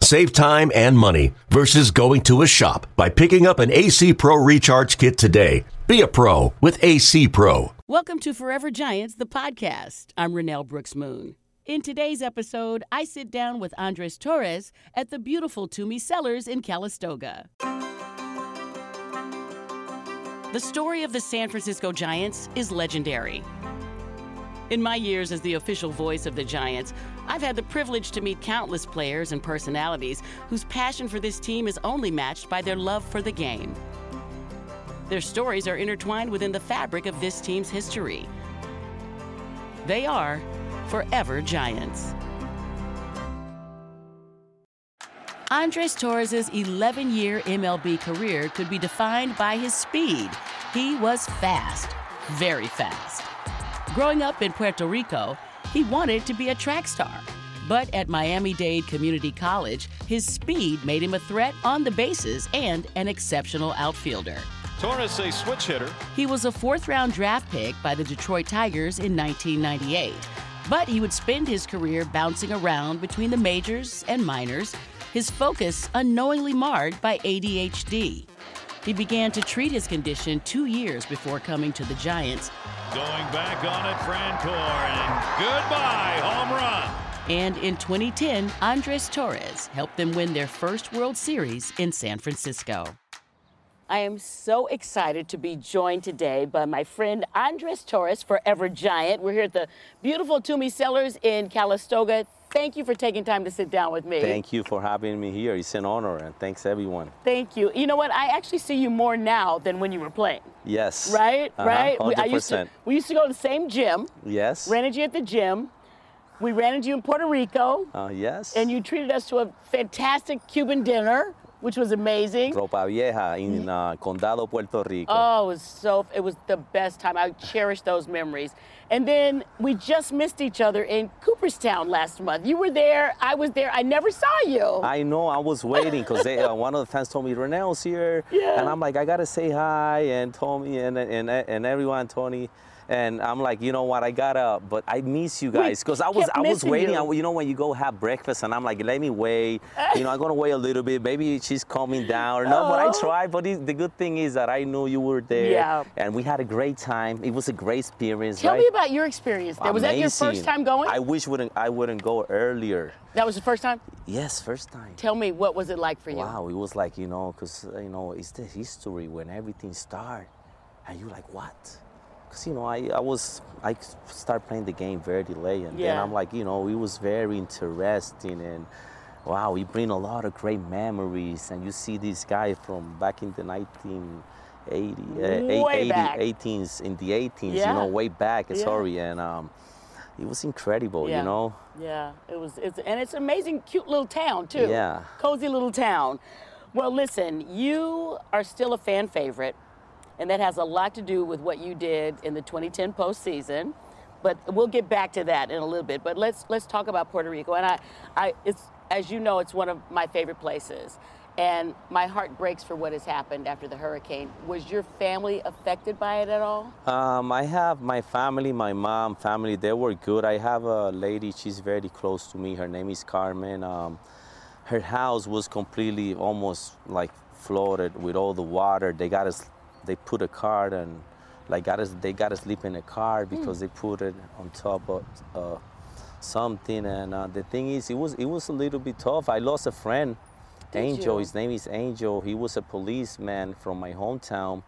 Save time and money versus going to a shop by picking up an AC Pro Recharge Kit today. Be a pro with AC Pro. Welcome to Forever Giants, the podcast. I'm Renel Brooks Moon. In today's episode, I sit down with Andres Torres at the beautiful Twomey Cellars in Calistoga. The story of the San Francisco Giants is legendary. In my years as the official voice of the Giants, I've had the privilege to meet countless players and personalities whose passion for this team is only matched by their love for the game. Their stories are intertwined within the fabric of this team's history. They are Forever Giants. Andres Torres' 11 year MLB career could be defined by his speed. He was fast, very fast. Growing up in Puerto Rico, he wanted to be a track star. But at Miami Dade Community College, his speed made him a threat on the bases and an exceptional outfielder. Torres, a switch hitter. He was a fourth round draft pick by the Detroit Tigers in 1998. But he would spend his career bouncing around between the majors and minors, his focus unknowingly marred by ADHD. He began to treat his condition two years before coming to the Giants. Going back on it, Francoeur, and goodbye, home run. And in 2010, Andres Torres helped them win their first World Series in San Francisco. I am so excited to be joined today by my friend Andres Torres, Forever Giant. We're here at the beautiful Twomey Cellars in Calistoga. Thank you for taking time to sit down with me. Thank you for having me here. It's an honor, and thanks everyone. Thank you. You know what? I actually see you more now than when you were playing. Yes. Right? Uh-huh, Right? We, 100%. I used to, we used to go to the same gym. yes. Ran into you at the gym. We ran into you in Puerto Rico, Uh, yes. and you treated us to a fantastic Cuban dinner, which was amazing. Ropa Vieja in uh, Condado, Puerto Rico. Oh, it was so it was the best time. I cherish those memories. And then we just missed each other in Cooperstown last month. You were there, I was there. I never saw you. I know. I was waiting because uh, one of the fans told me Renel's here, Yeah. and I'm like, I gotta say hi, and Tommy and and and everyone, Tony. And I'm like, you know what? I gotta, but I miss you guys because I was I was waiting. you. I, you know when you go have breakfast, and I'm like, let me wait. You know, I'm gonna wait a little bit. Maybe she's coming down or no, but I Oh. tried. But it, the good thing is that I knew you were there, Yeah. and we had a great time. It was a great experience. Tell right? me about your experience there. Was that your first time going? I wish wouldn't I wouldn't go earlier. that was the first time? Yes, first time. Tell me, what was it like for you? Wow, it was like you know, cause uh, you know, it's the history when everything started, and you're like, what? Cause you know, I, I was I started playing the game very late, and then I'm like, you know, it was very interesting, and wow, we bring a lot of great memories, and you see this guy from back in the 1980, uh, 80, 18s, in the 18s, Yeah. you know, way back. Yeah. Sorry, and um, it was incredible, Yeah. you know. Yeah, it was. It's and it's an amazing, cute little town too. Yeah. cozy little town. Well, listen, you are still a fan favorite, and that has a lot to do with what you did in the 2010 postseason. But we'll get back to that in a little bit. But let's let's talk about Puerto Rico. And I, I, it's as you know, it's one of my favorite places. And my heart breaks for what has happened after the hurricane. Was your family affected by it at all? Um, I have my family, my mom, family. They were good. I have a lady. She's very close to me. Her name is Carmen. Um, her house was completely, almost like flooded with all the water. They got us. They put a card and like got us. They got to sleep in a car because they put it on top of uh, something. And uh, the thing is, it was it was a little bit tough. I lost a friend, Did Angel. you? His name is Angel. He was a policeman from my hometown.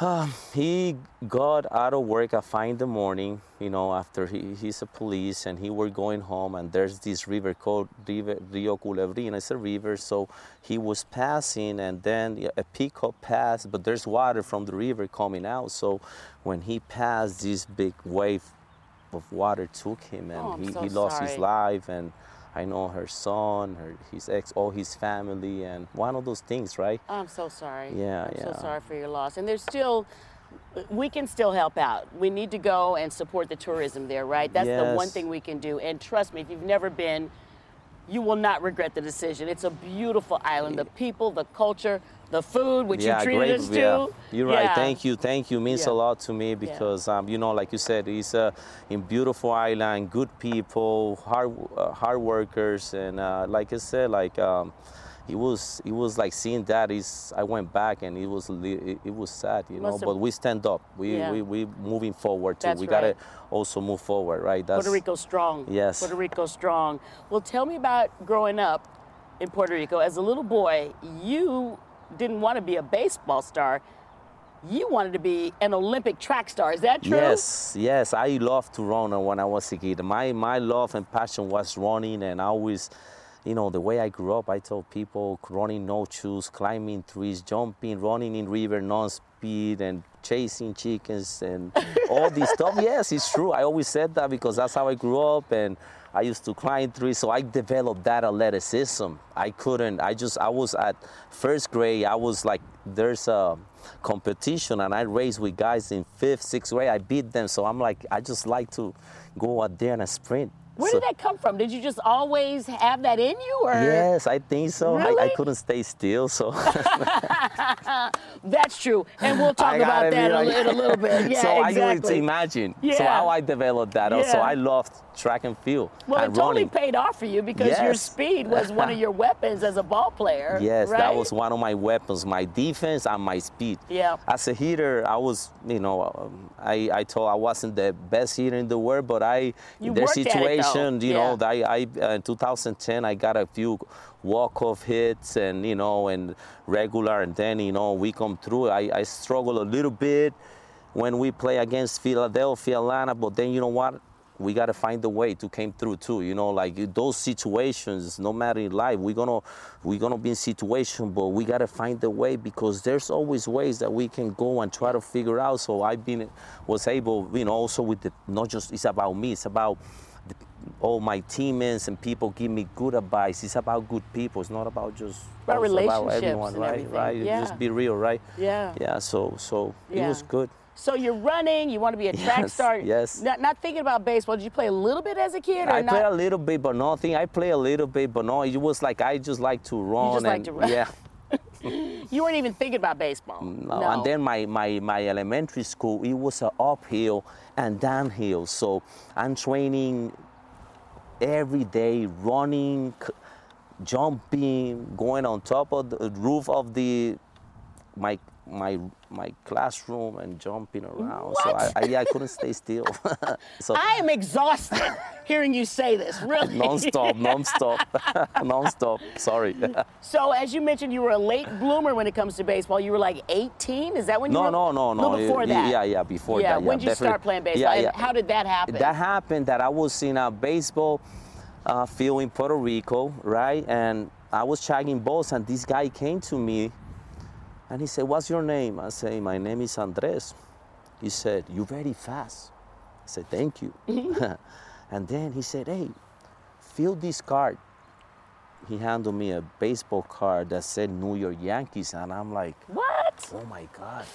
Um, he got out of work at five in the morning, you know, after he, he's a police and he were going home and there's this river called river, Rio Culebrin, it's a river, so he was passing and then a pickup passed, but there's water from the river coming out, so when he passed, this big wave of water took him and Oh, he, so he lost sorry. his life and I know her son, her, his ex, all his family and one of those things, right? I'm so sorry. Yeah, I'm yeah. so sorry for your loss. And there's still we can still help out. We need to go and support the tourism there, right? That's the one thing we can do. And trust me, if you've never been, you will not regret the decision. It's a beautiful island. The people, the culture, the food, which you treated great. us yeah. to. You're right. Yeah. Thank you. Thank you. Means Yeah. a lot to me because um, you know, like you said, it's a in beautiful island, good people, hard uh, hard workers, and uh, like I said, like. Um, it was it was like seeing that is I went back and it was it, it was sad you know but we stand up we Yeah. we, we moving forward too That's we right. gotta also move forward right that's Puerto Rico strong. Yes. Puerto Rico strong. Well, tell me about growing up in Puerto Rico. As a little boy, you didn't want to be a baseball star. You wanted to be an Olympic track star. Is that true? Yes, yes. I loved to run when I was a kid. My my love and passion was running, and I always, you know, the way I grew up, I told people running no shoes, climbing trees, jumping, running in river non-speed, and chasing chickens and all this stuff. Yes, it's true. I always said that because that's how I grew up, and I used to climb trees, so I developed that athleticism. I couldn't. I just. I was at first grade. I was like, there's a competition, and I raced with guys in fifth, sixth grade. I beat them, so I'm like, I just like to go out there and sprint. Where So- did that come from? Did you just always have that in you, or Yes, I think so. I, I couldn't stay still, so. that's true? And we'll talk about that like- li- in a little bit. Yeah, so I exactly. need to imagine. So how I developed that. Uh, also, I loved track and field well, it totally running. paid off for you because your speed was one of your weapons as a ball player. Yes, right? that was one of my weapons, my defense and my speed. Yeah. As a hitter, I was, you know, um, I, I told I wasn't the best hitter in the world, but I, You in their worked at it, though. situation, you know, Yeah. I, I uh, in 2010, I got a few walk-off hits and, you know, and regular, and then, you know, we come through. I, I struggle a little bit when we play against Philadelphia, Atlanta, but then, you know what? We got to find a way to came through too you know like those situations no matter in life we're gonna we're gonna be in situation but we got to find a way because there's always ways that we can go and try to figure out so i've been was able you know also with the not just it's about me it's about the, all my teammates and people give me good advice it's about good people it's not about just About relationships everyone and right everything. right Yeah. just be real right Yeah. yeah so so Yeah. it was good So you're running. You want to be a track Yes, star. yes. Not, not thinking about baseball. Did you play a little bit as a kid, or I not? play a little bit, but nothing. I play a little bit, but no. It was like I just like to run. just like and, to run. Yeah. You weren't even thinking about baseball. No. And then my, my, my elementary school, it was a uphill and downhill. So I'm training every day, running, jumping, going on top of the roof of the my my my classroom and jumping around. So I, I yeah I couldn't stay still. so I am exhausted hearing you say this. Really. non-stop, non-stop, non-stop. Sorry. So as you mentioned, you were a late bloomer when it comes to baseball. You were like 18. Is that when you No, no, no, no. No, before Y- that. Yeah, yeah, before yeah. that. When did you definitely. start playing baseball? Yeah, yeah. how did that happen? That happened that I was in a baseball uh, field in Puerto Rico, right? And I was chugging balls, and this guy came to me, and he said, "What's your name?" I say, "My name is Andres." He said, "You're very fast." I said, "Thank you." and then he said, "Hey, fill this card." He handed me a baseball card that said New York Yankees, and I'm like, what? oh my God,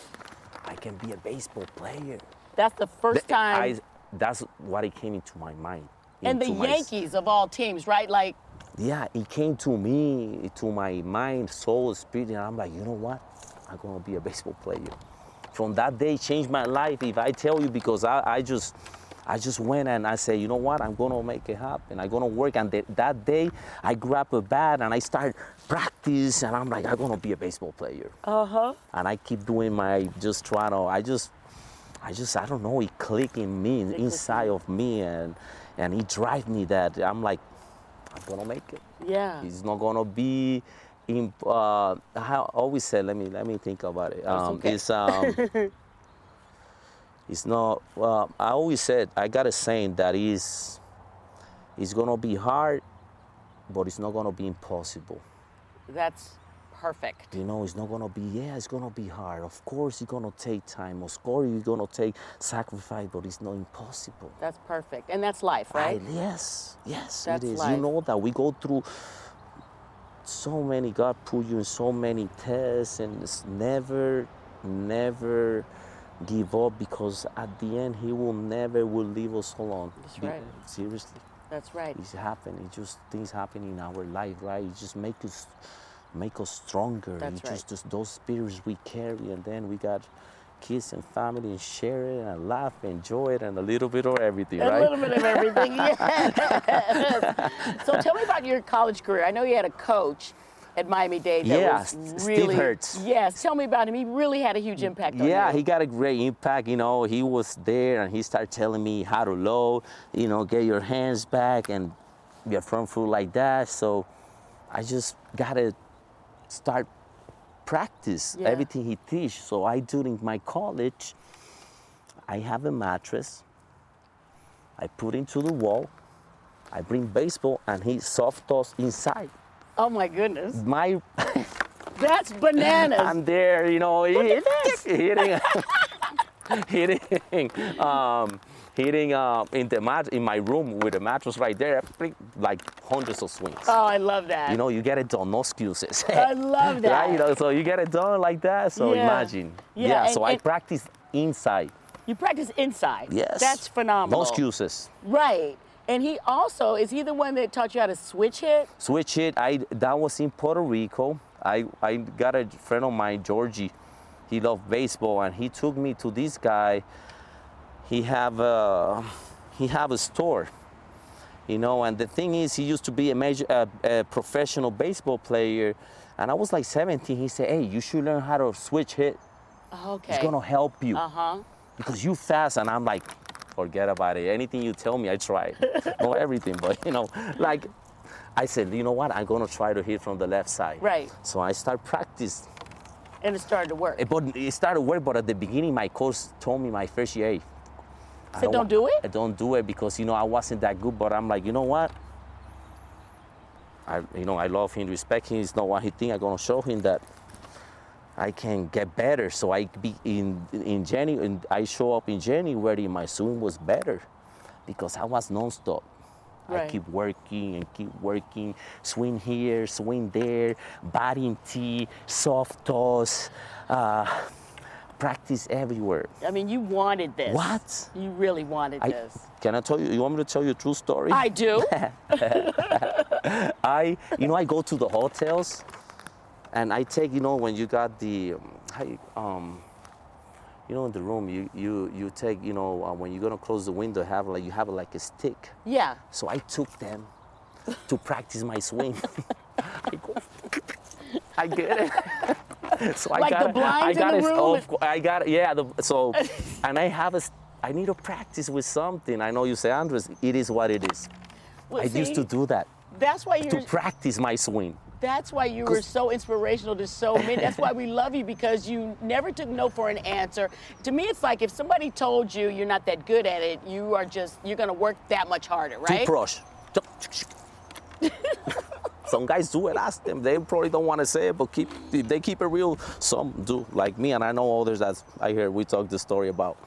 I can be a baseball player. That's the first time. I, that's what it came into my mind. and the into my- Yankees of all teams, right? Like, yeah, it came to me, to my mind, soul, spirit, and I'm like, you know what? I'm gonna be a baseball player. From that day, changed my life. If I tell you, because I, I just, I just went and I said, you know what? I'm gonna make it happen. I'm gonna work. And th- that day, I grabbed a bat and I start practice, and I'm like, I'm gonna be a baseball player. uh huh. and I keep doing my just trying to I just I just I don't know it click in me inside of me and and it drives me that I'm like I'm gonna make it. Yeah. It's not gonna be in uh I always said let me let me think about it. Um, okay. It's um it's not well I always said I got a saying that is it's gonna be hard but it's not gonna be impossible. That's perfect. You know, it's not gonna be, yeah, it's gonna be hard. Of course, it's gonna take time. Of course, it's gonna take sacrifice, but it's not impossible. That's perfect. And that's life, right? I- yes, yes, That's it is. life. You know that we go through so many, God put you in so many tests, and it's never, never give up because at the end he will never will leave us alone. That's right. Seriously, That's right. it's happening. It's just things happen in our life, right? It just make us make us stronger. That's right. just, just those spirits we carry, and then we got kids and family and share it and laugh, enjoy it, and a little bit of everything, A right? little bit of everything. Yes. so tell me about your college career. I know you had a coach at Miami Dade. That Yeah, was S- Steve really, Hertz. Yes. Tell me about him. He really had a huge mm, impact on Yeah, you. he got a great impact. You know, he was there and he started telling me how to load, you know, get your hands back and your front foot like that. So I just gotta start practice Yeah. everything he teach. So I during my college, I have a mattress. I put into the wall. I bring baseball and he soft toss inside. Oh my goodness. My That's bananas. I'm there, you know, hitting, hitting, hitting, um, hitting uh, in the mat in my room with the mattress right there, like hundreds of swings. oh, I love that. You know, you get it done, no excuses. I love that. right? You know, so you get it done like that. So Yeah. imagine. Yeah, and- so I and- practice inside. You practice inside. Yes. That's phenomenal. No excuses. Right. And he also is he the one that taught you how to switch hit? Switch it. I that was in Puerto Rico. I I got a friend of mine, Georgie. He loved baseball, and he took me to this guy. He have a he have a store, you know. And the thing is, he used to be a major a, a professional baseball player, and I was like 17. He said, "Hey, you should learn how to switch hit. Okay. It's gonna help you Uh huh. because you fast." And I'm like, "Forget about it. Anything you tell me, I try. Not everything, but you know, like." I said, you know what? I'm gonna try to hit from the left side. Right. So I start practice. And it started to work. Eh, But it started to work. But at the beginning, my coach told me my first year, I Said, "Don't do it?" I don't do it because you know I wasn't that good. But I'm like, you know what? I, you know, I love him, respect him. It's not what he think. I'm gonna show him that I can get better. So I be in in January. I show up in January. My swing was better because I was nonstop. I keep working and keep working. Swing here, swing there, batting tee, soft toss, uh, practice everywhere. I mean, you wanted this. What? You really wanted I, this. can I tell you? You want me to tell you a true story? I do. I, you know, I go to the hotels, and I take, you know, when you got the, um, you, um, you know, in the room, you you you take, you know, uh, when you're gonna close the window, have like you have like a stick. yeah. So I took them to practice my swing. I go, I get it. so I Like the got it. I blinds in got the it. room? Of, I got. Yeah. The, so, and I have a I need to practice with something. I know you say, Andres, it is what it is. Well, I used to do that That's why you're. practice my swing. That's why you were so inspirational to so many. That's why we love you because you never took no for an answer. To me, it's like if somebody told you you're not that good at it, you are just you're gonna work that much harder, right? Toothbrush. Some guys do it. Ask them. They probably don't want to say it, but keep they keep it real. Some do, like me, and I know others. That I hear we talk the story about.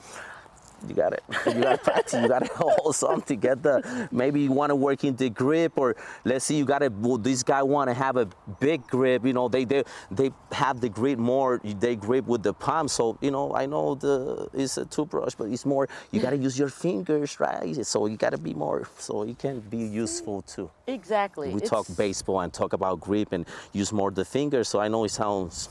You got it. You got to practice. You got to hold something. Get the. Maybe you want to work in the grip, or let's see, you got to. Well, this guy want to have a big grip. You know, they they they have the grip more. They grip with the palm. So you know, I know the it's a toothbrush, but it's more. You got to use your fingers, right? So you got to be more. So it can be useful too. Exactly. We talk baseball and talk about grip and use more the fingers. So I know it sounds,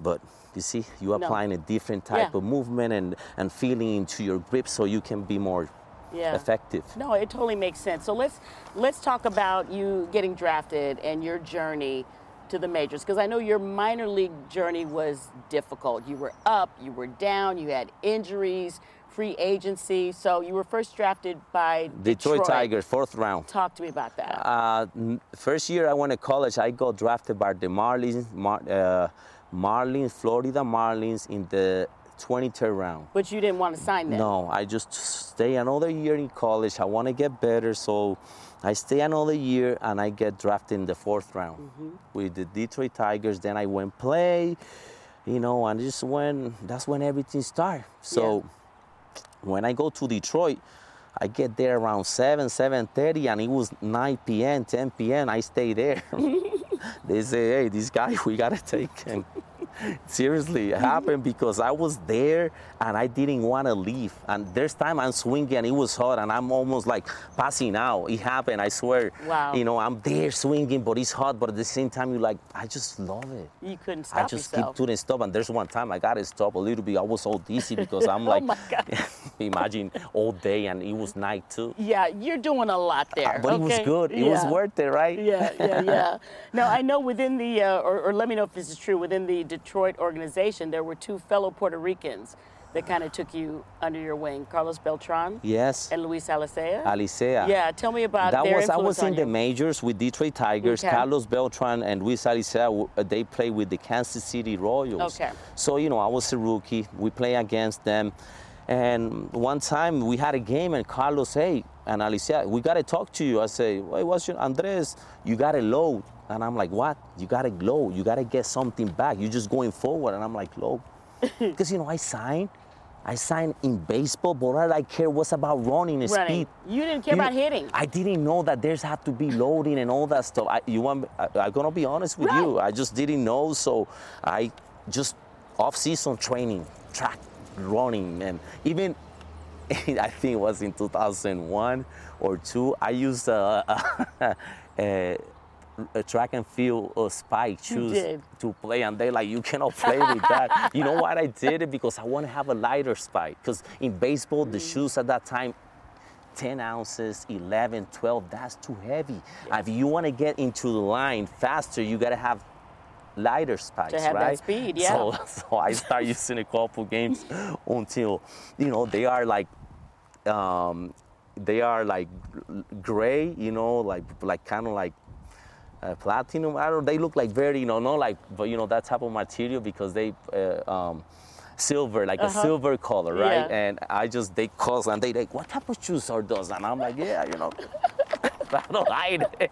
but you see, you applying a different type Yeah. of movement and, and feeling into your grip so you can be more yeah. effective. No, it totally makes sense. So let's let's talk about you getting drafted and your journey to the majors because I know your minor league journey was difficult. You were up, you were down, you had injuries, free agency. So you were first drafted by Detroit, Detroit. Tigers, fourth round. Talk to me about that. Uh, first year I went to college, I got drafted by the Marlins, Mar- uh, Marlins, Florida Marlins in the 23rd round. but you didn't want to sign them. No, I just stay another year in college. I want to get better, so I stay another year and I get drafted in the fourth round Mm-hmm. with the Detroit Tigers. Then I went play, you know, and just when that's when everything started. So when I go to Detroit, I get there around 7, 7.30, and it was 9 p.m., 10 p.m., I stay there. they say, hey, this guy, we gotta take him. Seriously, it happened because I was there and I didn't want to leave. And there's time I'm swinging and it was hot and I'm almost like passing out. It happened, I swear. Wow. You know, I'm there swinging, but it's hot. But at the same time, you're like, I just love it. You couldn't stop I just yourself. keep doing stop. And there's one time I got to stop a little bit. I was so dizzy because I'm like, Oh imagine all day and it was night too. yeah, you're doing a lot there. But it was good. It was worth it, right? Yeah, yeah, yeah. now I know within the, uh, or, or let me know if this is true. Within the Detroit organization, there were two fellow Puerto Ricans that kind of took you under your wing, Carlos Beltran Yes. and Luis Alicea. Alicea. Yeah, tell me about that was I was in on the majors with Detroit Tigers. Okay. Carlos Beltran and Luis Alicea, they play with the Kansas City Royals. Okay. So you know, I was a rookie. We play against them, and one time we had a game, and Carlos, hey, and Alicea, we gotta talk to you. I say, wait, what's your Andres? You gotta load, and I'm like, what? You gotta load. You gotta get something back. You're just going forward, and I'm like, load, because you know I signed. I signed in baseball, but all I care was about running and Running. speed. You didn't care You about know, hitting. I didn't know that there's have to be loading and all that stuff. I, you want? I, I'm gonna be honest with you. I just didn't know, so I just off-season training, track, running, and even I think it was in 2001 or two. I used a, a, a track and field uh, spike shoes to play, and they like you cannot play with that. You know why I did it? Because I want to have a lighter spike. Because in baseball, the shoes at that time 10 ounces, 11, 12, that's too heavy. If you want to get into the line faster, you got to have lighter spikes, to have that right? speed, yeah. So, so I start using a couple games until, you know, they are like, um, they are like gray, you know, like like kind of like uh, platinum. I don't. They look like very, you know, not like, but you know, that type of material because they. Uh, um, Silver, like a silver color, right? Uh-huh. Yeah. And I just they call and they like, what type of shoes are those? And I'm like, yeah, you know, I don't hide it.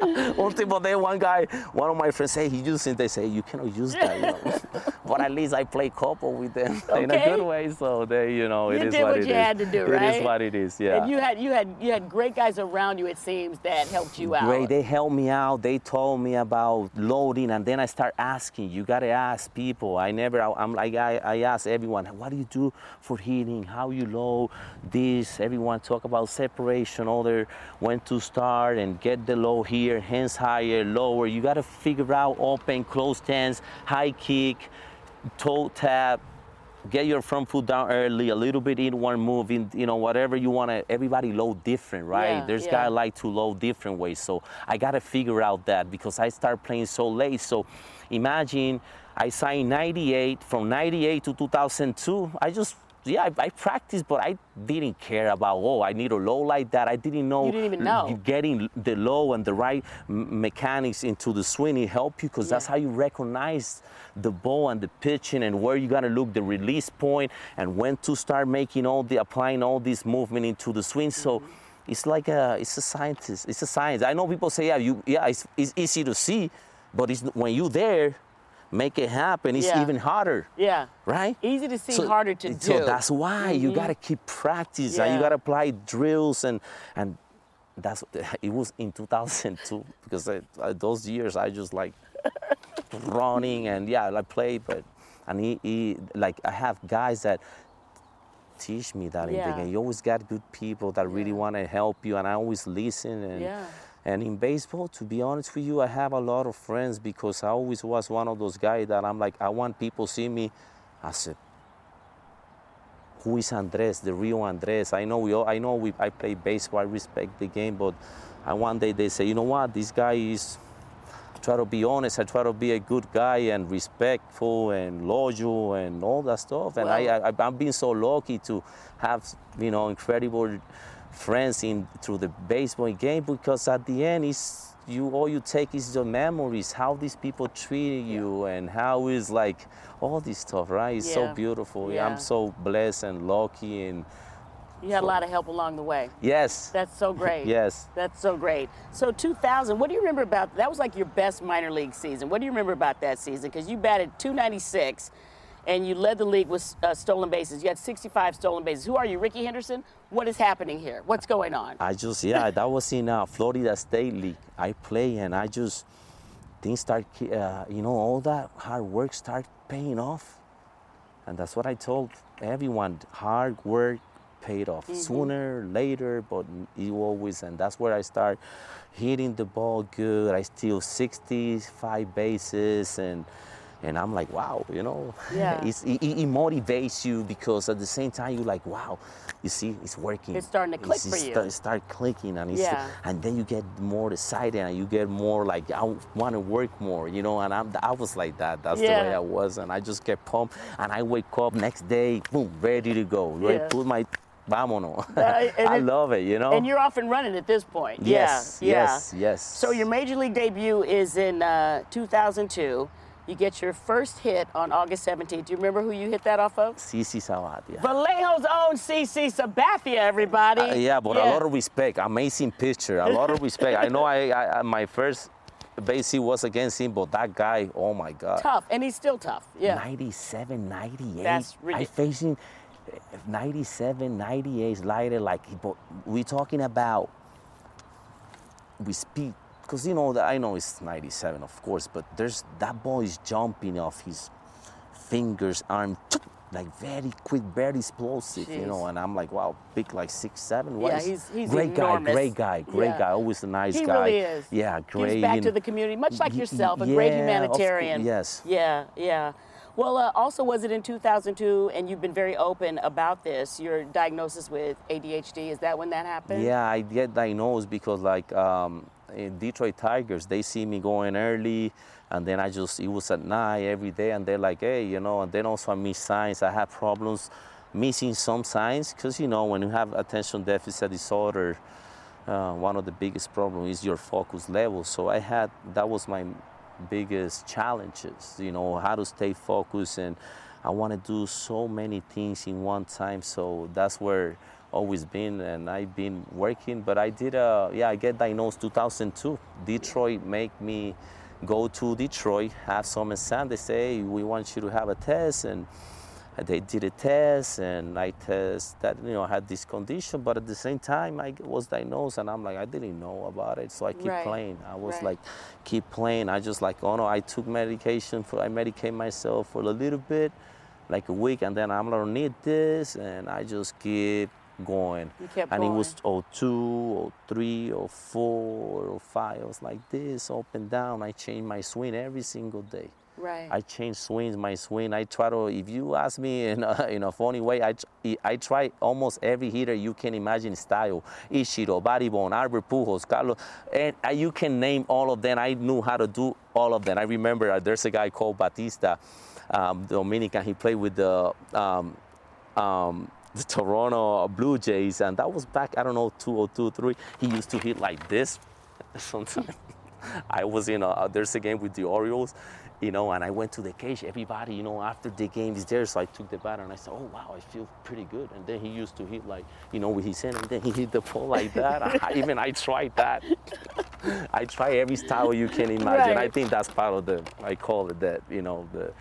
Until then, one guy, one of my friends say he using. They say you cannot use that, you know. but at least I play couple with them in a good way. So they, you know, it You is did what, what it you is. had to do, right? is what it is. Yeah. And you had you had you had great guys around you. It seems that helped you out. Great. They helped me out. They told me about loading, and then I start asking. You gotta ask people. I never. I- I'm like I, I ask everyone, what do you do for hitting? How you load this? Everyone talk about separation, other when to start and get the low here, hands higher, lower. You gotta figure out open, close stance, high kick, toe tap get your front foot down early, a little bit in one move, in, you know, whatever you want to, everybody load different, right? Yeah, There's yeah. guys like to load different ways. So I got to figure out that because I start playing so late. So imagine I signed 98, from 98 to 2002, I just, yeah, I, I practiced, but I didn't care about, oh, I need a low like that. I didn't know. You didn't even know. Getting the low and the right mechanics into the swing, it help you because that's how you recognize the ball and the pitching and where you got to look the release point and when to start making all the applying all this movement into the swing. So mm-hmm. it's like a it's a scientist. It's a science. I know people say yeah you yeah it's, it's easy to see, but it's when you're there, make it happen. It's Yeah. even harder, Yeah. right? Easy to see, So- harder to do. So that's why you mm-hmm. gotta keep practice Yeah. you gotta apply drills and and that's it was in 2002 because I, I- those years I just like running and yeah I played but and he, he like I have guys that teach me that in Yeah. the game. You always got good people that really want to help you and I always listen and Yeah. And in baseball, to be honest with you, I have a lot of friends because I always was one of those guys that I'm like, I want people see me. I said, who is Andres, the real Andres? I know we all, I know we, I play baseball, I respect the game, but I one day they say, you know what, this guy is, try to be honest, I try to be a good guy and respectful and loyal and all that stuff. And I, I, I'm being so lucky to have, you know, incredible friends in through the baseball game because at the end is you all you take is your memories, how these people treated you and how is like all this stuff, right? It's Yeah. so beautiful. Yeah. I'm so blessed and lucky and You had a lot of help along the way. yes. That's so great. Yes. That's so great. So 2000, what do you remember about that? Was like your best minor league season. What do you remember about that season? Because you batted 296, and you led the league with uh, stolen bases. You had 65 stolen bases. Who are you, Rickey Henderson? What is happening here? What's going on? I just yeah, that was in uh, Florida State League. I play and I just things start, uh, you know, all that hard work start paying off. And that's what I told everyone. Hard work paid off Mm-hmm. sooner, later, but you always, and that's where I start hitting the ball good. I steal 65 bases and and I'm like, wow, you know, Yeah. it's, it, it motivates you because at the same time you're like, wow, you see, it's working. It's starting to click It's- for you. start- start clicking and it's, Yeah. and then you get more excited and you get more like I want to work more, you know. And I'm, I was like that. That's the way I was, and I just get pumped. And I wake up next day, boom, ready to go. Ready Yeah. put my vámonos. Uh, I it- love it, you know. And you're off and running at this point. yes, yeah, yeah. yes, yes. So your major league debut is in uh, 2002. You get your first hit on August 17th. Do you remember who you hit that off of? CC Sabathia. Vallejo's own CC Sabathia, everybody. Uh, yeah, but a lot of respect. Amazing pitcher. A lot of respect. I know I, I, I my first base hit was against him, but that guy, oh my God. tough, and he's still tough. Yeah. 97, 98. That's I ridic- faced him uh, 97, 98 slider. Like, but we talking about we speed. Because, you know, that I know it's 97, of course, but there's that ball is jumping off his fingers, arm, like very quick, very explosive, you know. And I'm like, wow, big, like six, seven. What Yeah, is- he's- he's great enormous. guy, great guy, great Yeah. guy. Always a nice He guy. really is. Yeah, great. Gives back you to the community, much like yourself, a great yeah, cour- humanitarian. yes. Yeah, yeah. Well, uh, also, was it in 2002, and you've been very open about this, your diagnosis with ADHD? Is that when that happened? Yeah, I get diagnosed because like um, Detroit Tigers, they see me going early, and then I just it was at night every day, and they're like, hey, you know, and then also I miss signs. I have problems missing some signs because you know when you have attention deficit disorder, uh, one of the biggest problems is your focus level. So I had that was my biggest challenges. You know how to stay focused, and I want to do so many things in one time. So that's where always been, and I've been working. But I did uh yeah I get diagnosed 2002. Detroit make me go to Detroit, have some exam. They say "Hey, we want you to have a test and they did a test and I test that you know I had this condition, but at the same time I was diagnosed and I'm like I didn't know about it, so I keep Right, playing. I was right. like keep playing. I just like oh no, I took medication for I medicate myself for a little bit, like a week, and then I'm gonna need this, and I just keep going. And it was going. 02, 03, 04, 05. I was like this, up and down. I changed my swing every single day. Right. I change swings, my swing. I try to, if you ask me in a, in a funny way, I, I try almost every hitter you can imagine style. Ichiro, Barry Bonds, Albert Pujols, Carlos, and uh, you can name all of them. I knew how to do all of them. I remember uh, there's a guy called Batista, um, Dominican. He played with the, um, um, the Toronto Blue Jays, and that was back, I don't know, 2002, 3. He used to hit like this sometimes. I was in a, uh, there's a game with the Orioles, you know, and I went to the cage. Everybody, you know, after the game is there, so I took the bat and I said, oh wow, I feel pretty good. And then he used to hit like, you know, with his hand, and then he hit the ball like that. I, even I tried that. I try every style you can imagine. I think that's part of the, I call it that, you know, the.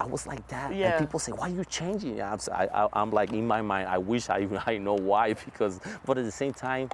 I was like that, Yeah. and people say, "Why are you changing?" I'm, I, I'm like, in my mind, I wish I, I know why, because, but at the same time,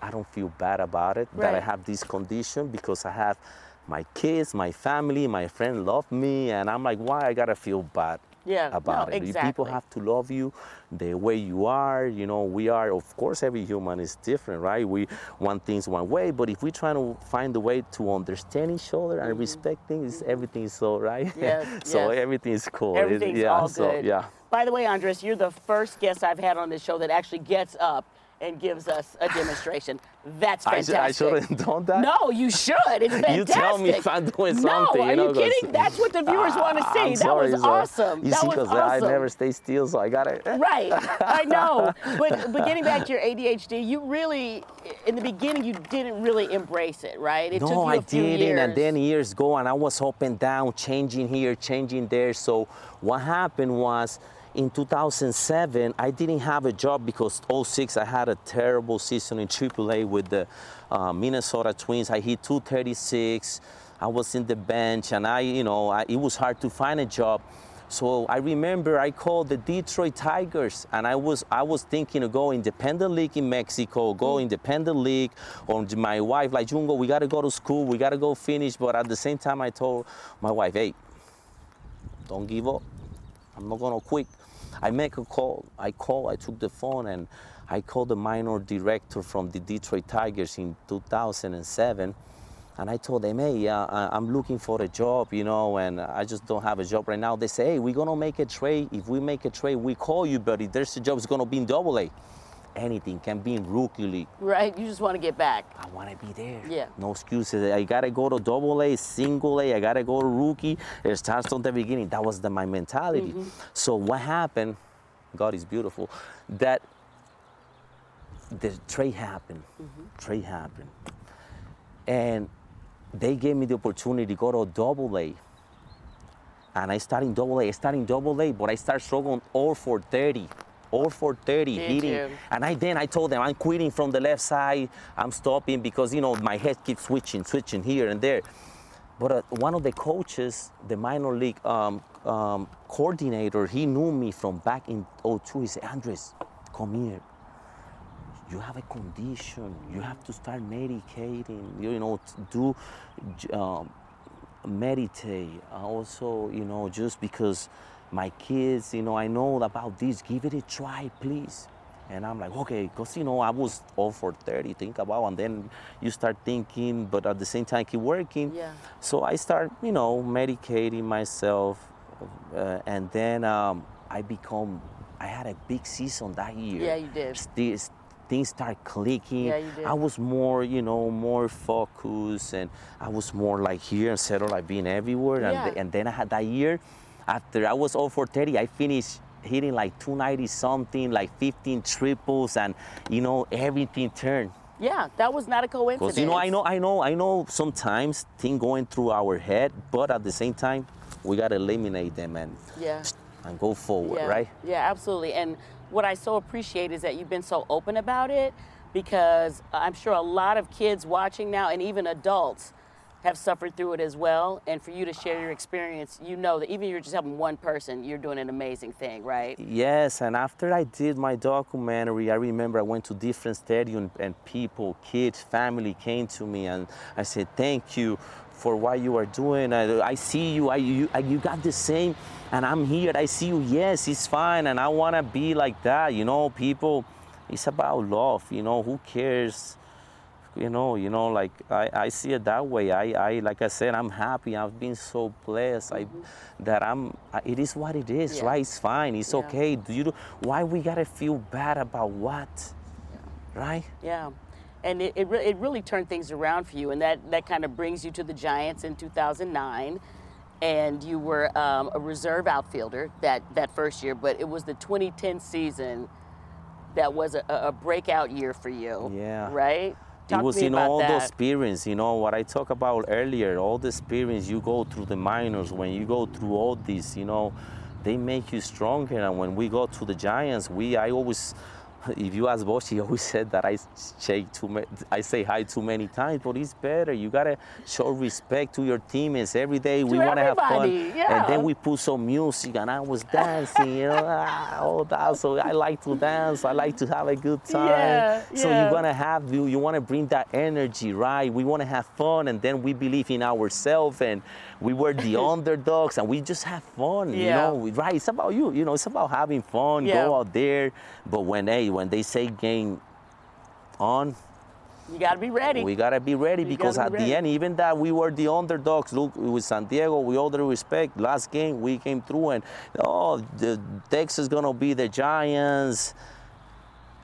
I don't feel bad about it that I have this condition because I have my kids, my family, my friend love me, and I'm like, why I gotta feel bad Yeah, no, about it? You People have to love you the way you are. You know, we are, of course, every human is different, right? We want things one way, but if we try to find a way to understand each other and respect things, everything is so right. Mm-hmm. Yes, so yes. everything is cool. It- Everything's yeah, all so, good. yeah. By the way, Andres, you're the first guest I've had on this show that actually gets up and gives us a demonstration. That's I, should, fantastic. I should have done that. No, you should. It's fantastic. You tell me if I'm doing something. no, are you know, kidding? That's what the viewers want to Ah, see. I'm that sorry, was awesome. You that see, was 'cause awesome. I never stay still, so I got it. Right, I know. But but getting back to your ADHD, you really, in the beginning, you didn't really embrace it, right? It took no, you a I few didn't. years. And then years go, and I was up and down, changing here, changing there. So what happened was, in 2007, I didn't have a job because 06 I had a terrible season in AAA with the uh, Minnesota Twins. I hit 236. I was in the bench, and I, you know, I, it was hard to find a job. So I remember I called the Detroit Tigers, and I was I was thinking of go independent league in Mexico, go independent league. Or my wife like Jungo, we gotta go to school, we gotta go finish. But at the same time, I told my wife, hey, don't give up. I'm not gonna quit. I make a call. I call. I took the phone and I called the minor director from the Detroit Tigers in 2007 and I told them, hey, uh, I'm looking for a job, you know, and I just don't have a job right now. They say, hey, we're gonna make a trade. If we make a trade, we call you, buddy. there's a job, it's gonna be in double A. Anything can be in rookie league. Right, you just want to get back. I want to be there. Yeah. No excuses. I gotta go to double A, single A. I gotta go to rookie. It starts from the beginning. That was the, my mentality. Mm-hmm. So what happened? God is beautiful. That the trade happened. Mm-hmm. Trade happened, and they gave me the opportunity to go to double A. And I started in double A. I started in double A, but I started struggling all for 30. All for 30 hitting. you? And I then I told them I'm quitting from the left side. I'm stopping because you know my head keeps switching, switching here and there. But uh, one of the coaches, the minor league um, um, coordinator, he knew me from back in 02. He said, Andres, come here. You have a condition. You have to start medicating. You know, do um, meditate. Also, you know, just because my kids, you know, I know about this. Give it a try, please. And I'm like, okay, because you know, I was all for 30, think about, and then you start thinking, but at the same time, keep working. Yeah. So I start, you know, medicating myself, uh, and then um, I become. I had a big season that year. Yeah, you did. This, things start clicking. Yeah, you did. I was more, you know, more focused, and I was more like here instead of like being everywhere. Yeah. And, and then I had that year, after I was all for 30, I finished hitting like 290 something, like 15 triples, and you know everything turned. Yeah, that was not a coincidence. Because you know, I know, I know, I know. Sometimes things going through our head, but at the same time, we gotta eliminate them and Yeah. and go forward, Yeah, right? Yeah, absolutely. And what I so appreciate is that you've been so open about it because I'm sure a lot of kids watching now and even adults have suffered through it as well. And for you to share your experience, you know that even if you're just helping one person, you're doing an amazing thing, right? Yes, and after I did my documentary, I remember I went to different stadiums and people, kids, family came to me and I said, "Thank you for what you are doing. I, I see you. I, you. I, you got the same, and I'm here. I see you. Yes, it's fine, and I want to be like that. You know, people. It's about love. You know, who cares? You know, you know, like I, I see it that way. I, I, like I said, I'm happy. I've been so blessed. I, that I'm. It is what it is, Yeah. right? It's fine. It's Yeah. okay. Do you? Do why we gotta feel bad about what? Right? Yeah. And it, it, re- it really turned things around for you. And that, that kind of brings you to the Giants in 2009. And you were um, a reserve outfielder that, that first year, but it was the 2010 season that was a, a breakout year for you. Yeah. Right? Talk it was to me you know about all that. the experience you know what i talked about earlier all the experience you go through the minors when you go through all this you know they make you stronger and when we go to the giants we i always if you ask Bochy, he always said that I shake too ma- I say hi too many times, but it's better. You gotta show respect to your teammates every day. we wanna have fun, yeah. and then we put some music, and I was dancing, you know, ah, all that. So I like to dance. I like to have a good time. Yeah, so yeah. you're gonna have you. You wanna bring that energy, right? We wanna have fun, and then we believe in ourselves, and we were the underdogs, and we just have fun. You know, we- right? It's about you. You know, it's about having fun. Yeah. Go out there. But when hey, when they say game on, You got to be ready. we gotta be ready You because gotta at be the end, even that we were the underdogs. Look, with San Diego, we all the respect, last game we came through and oh, the Texas gonna be the Giants.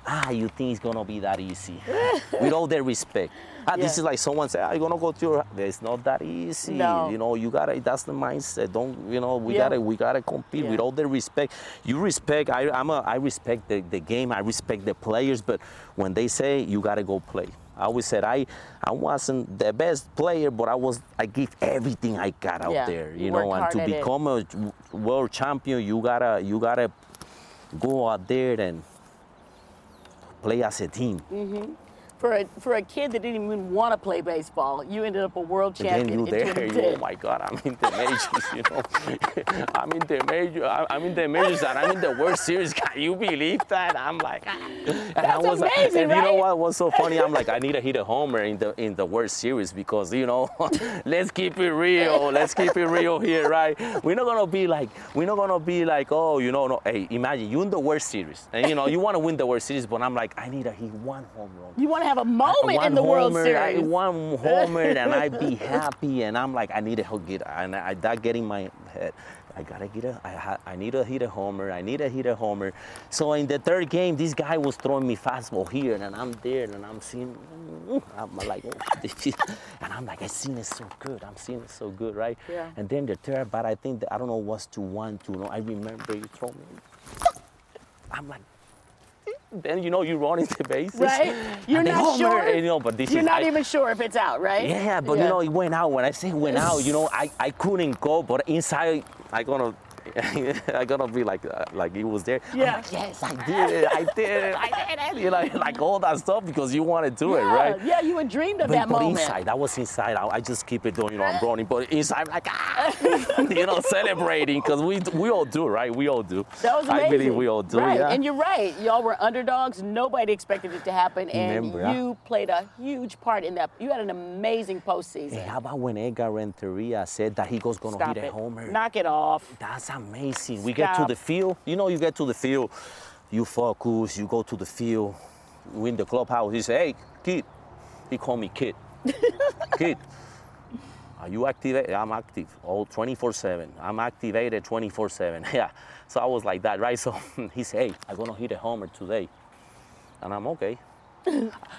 Ah, you think it's gonna be that easy? with all the respect. Ah, This is like someone say, "Ah, you're gonna go to your." It's not that easy. No. You know, you gotta. That's the mindset. Don't you know? We Yeah. gotta. We gotta compete Yeah. with all the respect. You respect. I, I'm a. I respect the, the game. I respect the players. But when they say you gotta go play, I always said I. I wasn't the best player, but I was. I give everything I got out Yeah. there. You know, and to at it. become a world champion, you gotta. You gotta go out there and play as a team. For a for a kid that didn't even want to play baseball, you ended up a world And champion then you there, you, oh my God, I'm in the majors, you know. I'm in the major, I- I'm in the majors, and I'm in the World Series. Can you believe that? I'm like, and I was, amazing, and you know what was so funny? I'm like, I need to hit a homer in the in the World Series because you know, let's keep it real, let's keep it real here, right? We're not gonna be like, we're not gonna be like, oh, you know, no. Hey, imagine you in the World Series, and you know, you want to win the World Series, but I'm like, I need to hit one home run You want to have a moment in the World homer, I, Series. one homer, and I'd be happy. And I'm like, I need to get, and I, that get in my head. I gotta get a, I, ha, I need to hit a homer. I need to hit a homer. So in the third game, this guy was throwing me fastball here, and I'm there, and I'm seeing, I'm like, oh, and I'm like, I seen it so good. I'm seeing it so good, right? Yeah. And then the third, but I think that, I don't know what's to one, two. No, I remember you throw me. I'm like. Then you know you run into bases. Right? You're not sure. and, you know, but this You're is not I- even sure if it's out, right? yeah, but you know, it went out. When I say it went out, you know, I, I couldn't go, but inside, I gonna, I gonna be like, uh, like he was there. Yeah. like, yes, I did it, I did it, I did it. You know, like all that stuff because you want to do it, right? Yeah, you had dreamed of But, that but moment. inside, I was inside. I, I just keep it doing, you know, I'm running. But inside, I'm like, ah, you know, celebrating because we we all do, right? We all do. That was amazing. I believe we all do, right. yeah. And you're right. Y'all were underdogs. Nobody expected it to happen, and Remember, you played a huge part in that. You had an amazing postseason. Hey, how about when Edgar Renteria said that he was gonna Stop hit a homer? Knock it off. That's amazing. We get to the field. You know, you get to the field, you focus, you go to the field, you in the clubhouse. He say, hey, kid. He called me kid. kid. Are you activated? I'm active all 24 7. I'm activated 24 7. Yeah. So I was like that, right? So he said, hey, I'm going to hit a homer today. And I'm okay.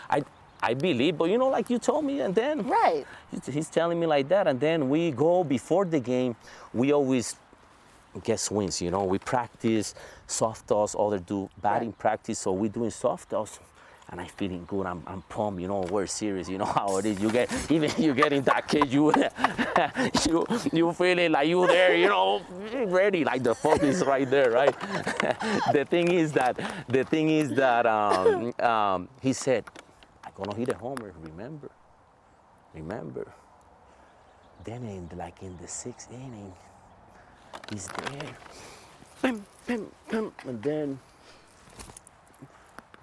I, I believe, but you know, like you told me, and then Right. He's telling me like that, and then we go before the game. We always get wins. you know. We practice soft toss, other do batting practice, so we're doing soft toss. And I'm feeling good. I'm, I'm pumped, you know. We're serious, you know how it is. You get even you get in that cage, you you you feeling like you there, you know, ready. Like the focus right there, right? the thing is that the thing is that um, um, he said, "I'm gonna hit a homer. Remember." remember. Then in like in the sixth inning, he's there. Bim, bim, bim, and then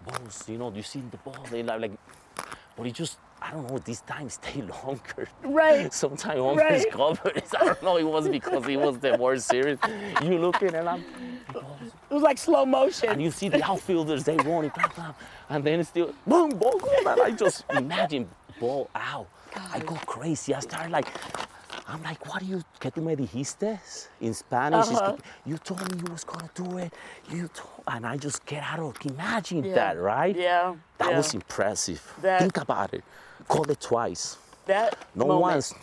balls, you know, you see the ball, they like, like but he just I don't know, this time stay longer. Right. Sometimes almost Right. covered. I don't know, it was because it was the World Series. You looking and I'm It was like slow motion. and you see the outfielders, they running, blah, blah, and then it's still boom, ball gone. And I just imagine ball out. I go crazy. I start like, I'm like, what do you, ¿qué tú me dijiste? In Spanish, Uh-huh. you told me you was gonna do it. You told, and I just get out of, imagine Yeah. that, right? Yeah, That yeah. was impressive. That- Think about it. Called it twice. that No moment, once.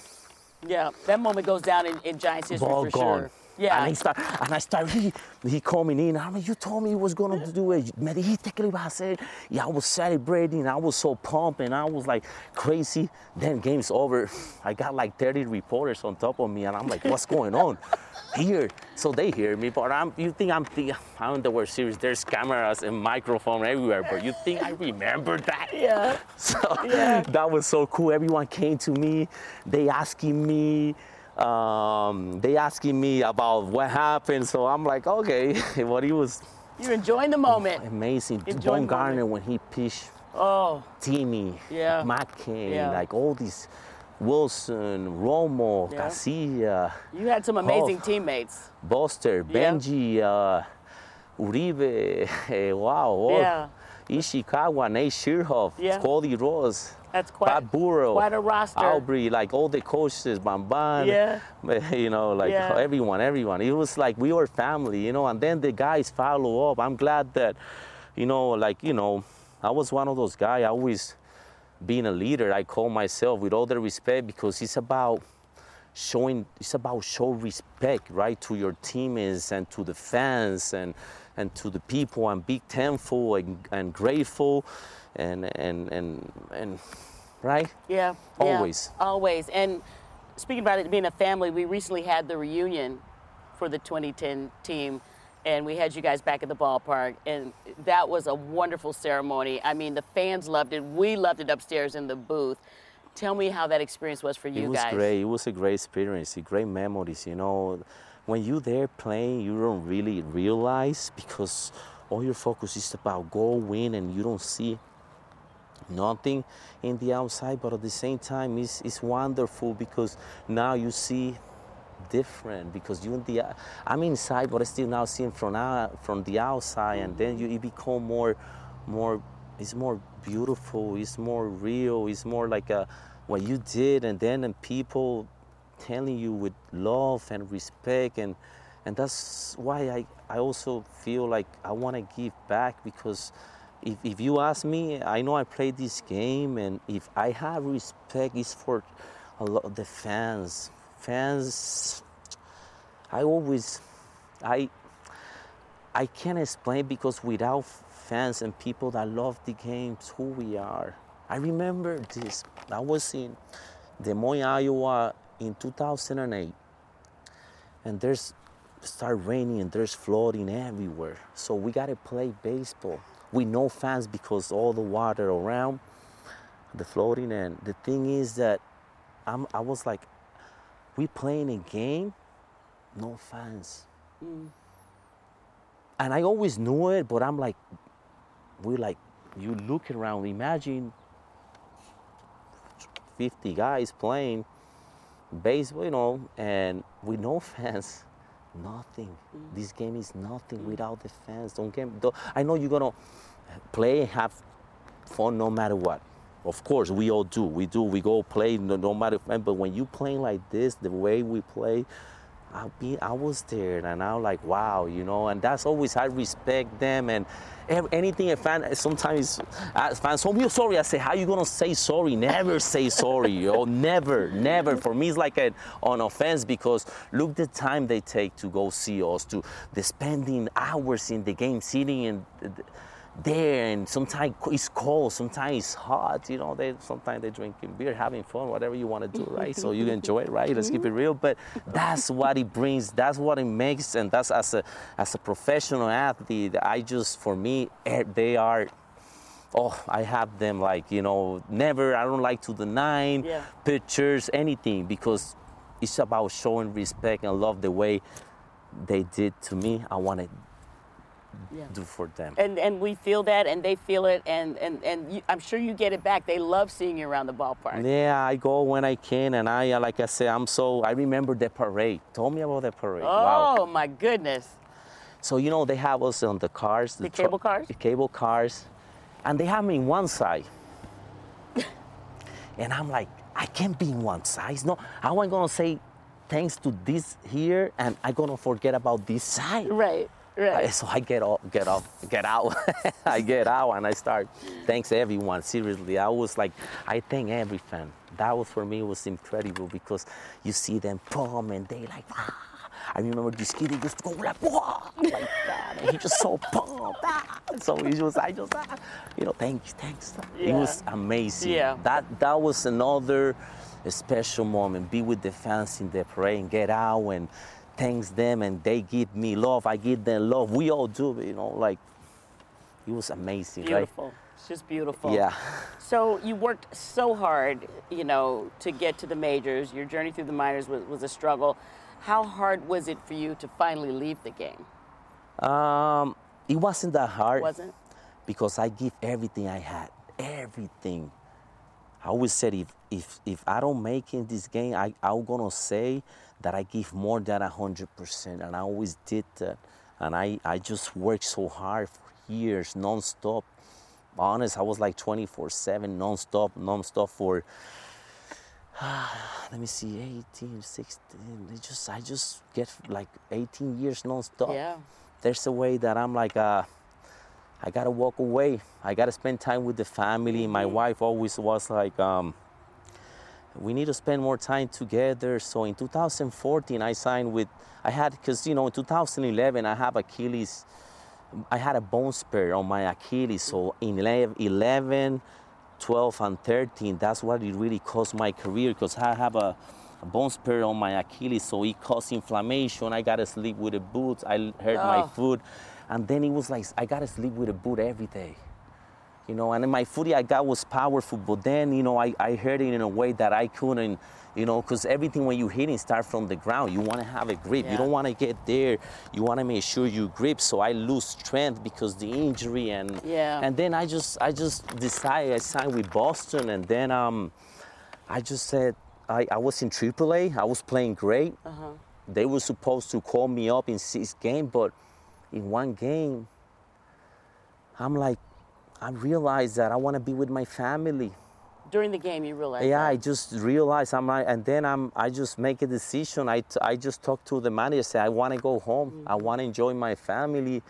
Yeah, that moment goes down in, in Giants history ball for gone. sure. Yeah. And I start, and I start, he, he called me in. I mean, you told me you was gonna do it. Me dijiste que lo ibas a hacer. Yeah, I was celebrating. I was so pumped, and I was like crazy. Then game's over. I got like 30 reporters on top of me, and I'm like, what's going on? Here, so they hear me, but I'm. You think I'm? The, I'm in the World Series. There's cameras and microphone everywhere, but you think I remember that? yeah. So Yeah. that was so cool. Everyone came to me. They asking me, um, they asking me about what happened. So I'm like, okay. what it was You're enjoying the moment. amazing. Enjoying Don the Garner when he pitched, Oh, Timmy, Yeah. Matt Cain, Yeah. like all these, Wilson, Romo, Yeah. Casilla, you had some amazing teammates. Buster, Yeah. Bengie, uh, Uribe, wow, all- Yeah. Ishikawa, Nate Schierholtz, Yeah. Cody Ross, That's quite Burrell, quite a roster. Aubrey, like all the coaches, Bam Bam, Yeah. you know, like Yeah. everyone, everyone. It was like we were family, you know, and then the guys follow up. I'm glad that, you know, like, you know, I was one of those guys, I always being a leader, I call myself with all the respect because it's about showing it's about show respect right to your teammates and to the fans and and to the people and be thankful and, and grateful and and and and right Yeah. yeah, Always. Always. And speaking about it being a family, we recently had the reunion for the 2010 team. and we had you guys back at the ballpark, and that was a wonderful ceremony. I mean, the fans loved it. We loved it upstairs in the booth. Tell me how that experience was for you guys. it was guys. great. It was a great experience, great memories. You know, when you're there playing, you don't really realize because all your focus is about go win, and you don't see nothing in the outside. But at the same time, it's, it's wonderful because now you see different because you in the I'm inside, but I still now seeing from out, from the outside, and then you it become more, more. It's more beautiful. It's more real. It's more like a what you did, and then and people telling you with love and respect, and and that's why I I also feel like I want to give back because. If, if you ask me, I know I played this game, and if I have respect, it's for a lot of the fans, fans i always i i can't explain because without fans and people that love the games who we are. I remember this. I was in des moines iowa in 2008 and there's start raining and there's flooding everywhere. So we got to play baseball with no fans because all the water around the floating. and the thing is that I'm, i was like we playing a game, no fans. Mm. And I always knew it, but I'm like, we like, you look around, imagine 50 guys playing baseball, you know, and with no fans, nothing. Mm. This game is nothing mm. without the fans. Don't get, don't, I know you're gonna play, have fun no matter what. Of course, we all do. We do. We go play no, no matter. But when you playing like this, the way we play, I be I was there and I was like, wow, you know. And that's always I respect them and anything a fan sometimes as fans so me sorry. I say, how you gonna say sorry? Never say sorry, yo. Never, never. For me, it's like an, an offense because look the time they take to go see us, to the spending hours in the game, sitting in. The, there and sometimes it's cold sometimes it's hot you know they sometimes they're drinking beer having fun whatever you want to do right? So you enjoy it right? Let's keep it real. But that's what it brings that's what it makes and that's as a as a professional athlete i just for me eh, they are oh i have them like you know never i don't like to deny yeah. pictures anything because it's about showing respect and love the way they did to me. I want to yeah. do for them. And and we feel that, and they feel it, and and and you, I'm sure you get it back. They love seeing you around the ballpark. Yeah, I go when I can, and I uh, like I say, I'm so I remember the parade. Tell me about the parade. Oh wow. my goodness. So you know they have us on the cars, the, the cable cars, the cable cars, and they have me in one side, and I'm like, I can't be in one side. No, how am I gonna say thanks to this here, and I'm gonna forget about this side? Right. Right. So I get off, get off, get out. I get out and I start. Thanks everyone. Seriously, I was like, I thank every fan. That was for me was incredible because you see them pump and they like. Ah. I remember this kid he just go like, Wah! like that, and he just so pumped. Ah. So he just, I just, ah. you know, thanks, thanks. Yeah. It was amazing. Yeah. That that was another special moment. Be with the fans in the parade and get out and thanks them and they give me love. I give them love. We all do, you know, like it was amazing, beautiful. right? It's just beautiful. Yeah. So you worked so hard, you know, to get to the majors. Your journey through the minors was, was a struggle. How hard was it for you to finally leave the game? Um, it wasn't that hard. It wasn't? Because I give everything I had, everything. I always said if if if I don't make it in this game, I I'm gonna say that I give more than 100%. And I always did that. And I, I just worked so hard for years, nonstop. Honest, I was like 24 7, nonstop, nonstop for, let me see, 18, 16. I just, I just get like 18 years nonstop. Yeah. There's a way that I'm like, uh, I gotta walk away. I gotta spend time with the family. Mm-hmm. My wife always was like, um, we need to spend more time together. So in 2014, I signed with, I had, because, you know, in 2011, I have Achilles, I had a bone spur on my Achilles. So in 11, 12, and 13, that's what it really cost my career because I have a, bone spur on my Achilles, so it caused inflammation. I gotta sleep with a boot. I hurt my Oh. foot, and then it was like I gotta sleep with a boot every day. You know, and then my footy I got was powerful, but then you know I, I hurt it in a way that I couldn't, you know, because everything when you hitting start from the ground. You want to have a grip. Yeah. You don't want to get there. You want to make sure you grip. So I lose strength because the injury and Yeah. and then I just I just decided I signed with Boston, and then um, I just said I, I was in AAA. I was playing great. Uh-huh. They were supposed to call me up in six games, but in one game, I'm like, I realized that I want to be with my family. During the game, you realized. Yeah, that. I just realized I'm and then I'm, I just make a decision. I, t- I just talk to the manager, say I want to go home. Mm. I want to enjoy my family.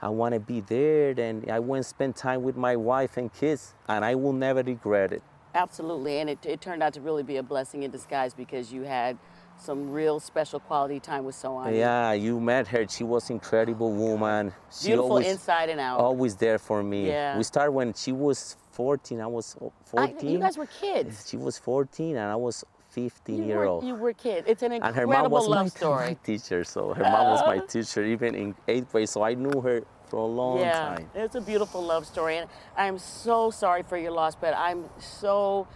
I want to be there. And I went spend time with my wife and kids, and I will never regret it. Absolutely, and it, it turned out to really be a blessing in disguise because you had some real special quality time with Soani. Yeah, you met her. She was incredible oh, woman. She Beautiful always, inside and out. always there for me. Yeah. We started when she was 14. I was I- 14. you guys were kids. She was 14 and I was 15 You year were, old. you were kids. It's an incredible and her mom was love my, story. my teacher, so her mom was my teacher even in eighth grade. So I knew her for a long yeah, time. it's a beautiful love story, and I'm so sorry for your loss, but I'm so